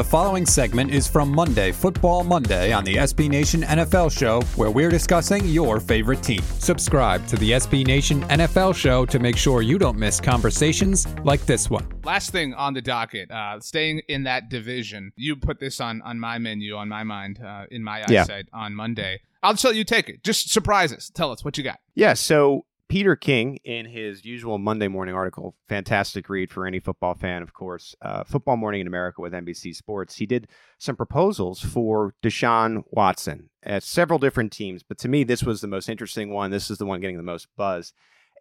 The following segment is from Monday, Football Monday, on the SB Nation NFL Show, where we're discussing your favorite team. Subscribe to the SB Nation NFL Show to make sure you don't miss conversations like this one. Last thing on the docket, uh, staying in that division. You put this on on my menu, on my mind, uh, in my Yeah. eyesight on Monday. I'll tell you, take it. Just surprise us. Tell us what you got. Yeah, so Peter King, in his usual Monday morning article, fantastic read for any football fan, of course, uh, Football Morning in America with NBC Sports, he did some proposals for Deshaun Watson at several different teams. But to me, this was the most interesting one. This is the one getting the most buzz.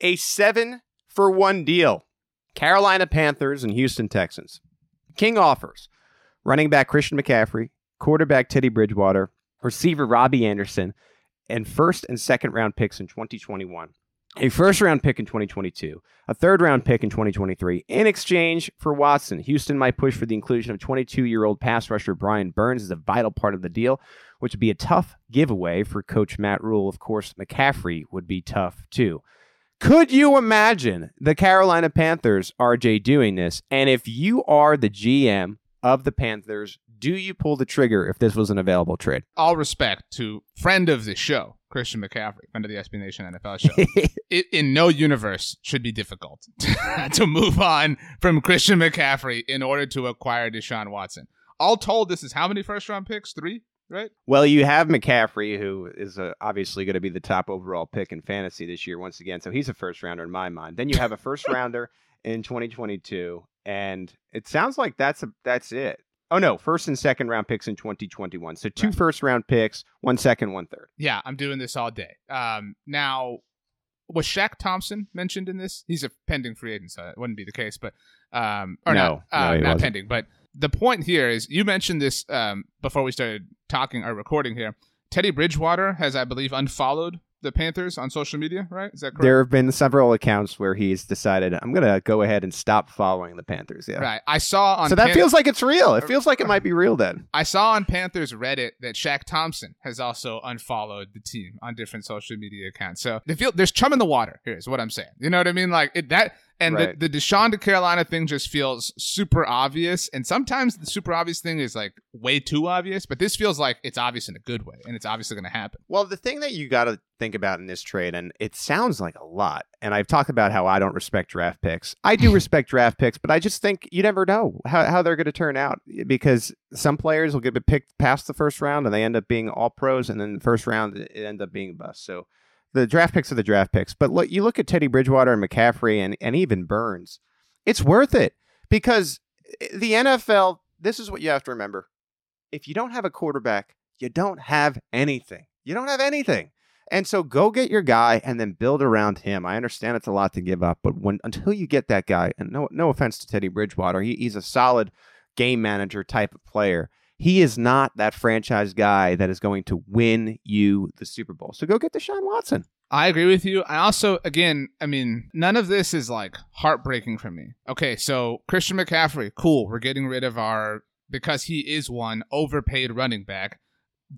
A seven for one deal. Carolina Panthers and Houston Texans. King offers running back Christian McCaffrey, quarterback Teddy Bridgewater, receiver Robbie Anderson, and first and second round picks in 2021 a first round pick in 2022, a third round pick in 2023, in exchange for Watson. Houston might push for the inclusion of 22 year old pass rusher Brian Burns as a vital part of the deal, which would be a tough giveaway for coach Matt Rhule. Of course, McCaffrey would be tough too. Could you imagine the Carolina Panthers, RJ, doing this? And if you are the GM of the Panthers, do you pull the trigger if this was an available trade? All respect to friend of the show, Christian McCaffrey, friend of the SB Nation NFL show. it, in no universe should be difficult to move on from Christian McCaffrey in order to acquire Deshaun Watson. All told, this is how many first round picks? Three, right? Well, you have McCaffrey, who is uh, obviously going to be the top overall pick in fantasy this year once again. So he's a first rounder in my mind. Then you have a first rounder in 2022, and it sounds like that's a, that's it. Oh no, first and second round picks in 2021. So two Right. first round picks, one second, one third. Yeah, I'm doing this all day. Um, now, was Shaq Thompson mentioned in this? He's a pending free agent, so it wouldn't be the case. But um, or No, not, uh, no, not pending. But the point here is, you mentioned this um, before we started talking or recording here. Teddy Bridgewater has, I believe, unfollowed the Panthers on social media. Right? Is that correct? There have been several accounts where he's decided I'm going to go ahead and stop following the Panthers. Yeah. Right. I saw on So that Pan- feels like it's real. It uh, feels like it might be real then. I saw on Panthers Reddit that Shaq Thompson has also unfollowed the team on different social media accounts. So they feel there's chum in the water. Here is what I'm saying. You know what I mean? Like it, that, and Right. the, the Deshaun to Carolina thing just feels super obvious. And sometimes the super obvious thing is like way too obvious. But this feels like it's obvious in a good way, and it's obviously going to happen. Well, the thing that you got to think about in this trade, and it sounds like a lot, and I've talked about how I don't respect draft picks. I do respect draft picks, but I just think you never know how, how they're going to turn out because some players will get picked past the first round and they end up being all pros, and then the first round it ends up being a bust. So the draft picks are the draft picks. But look, you look at Teddy Bridgewater and McCaffrey and, and even Burns, it's worth it because eh, the NFL, this is what you have to remember. If you don't have a quarterback, you don't have anything. You don't have anything. And so go get your guy and then build around him. I understand it's a lot to give up, but when until you get that guy, and no no offense to Teddy Bridgewater, he, he's a solid game manager type of player. He is not that franchise guy that is going to win you the Super Bowl. So go get Deshaun Watson. I agree with you. I also, again, I mean, none of this is like heartbreaking for me. Okay, so Christian McCaffrey, cool. We're getting rid of our, because he is one overpaid running back.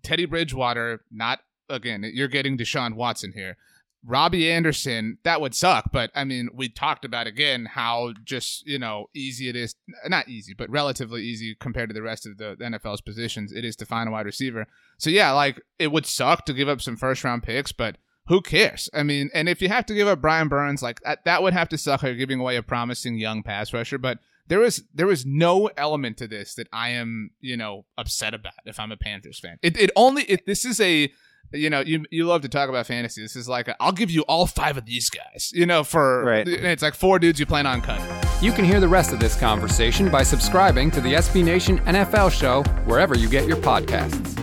Teddy Bridgewater, not, again, you're getting Deshaun Watson here. Robbie Anderson, that would suck. But I mean, we talked about again how just, you know, easy it is, not easy, but relatively easy compared to the rest of the NFL's positions it is to find a wide receiver. So yeah, like it would suck to give up some first round picks, but who cares? I mean, and if you have to give up Brian Burns, like that, that would have to suck. You're giving away a promising young pass rusher, but there is there is no element to this that I am you know upset about if I'm a Panthers fan. It it only it, this is a you know you you love to talk about fantasy. This is like i I'll give you all five of these guys. You know for Right. it's like four dudes you plan on cutting. You can hear the rest of this conversation by subscribing to the SB Nation NFL Show wherever you get your podcasts.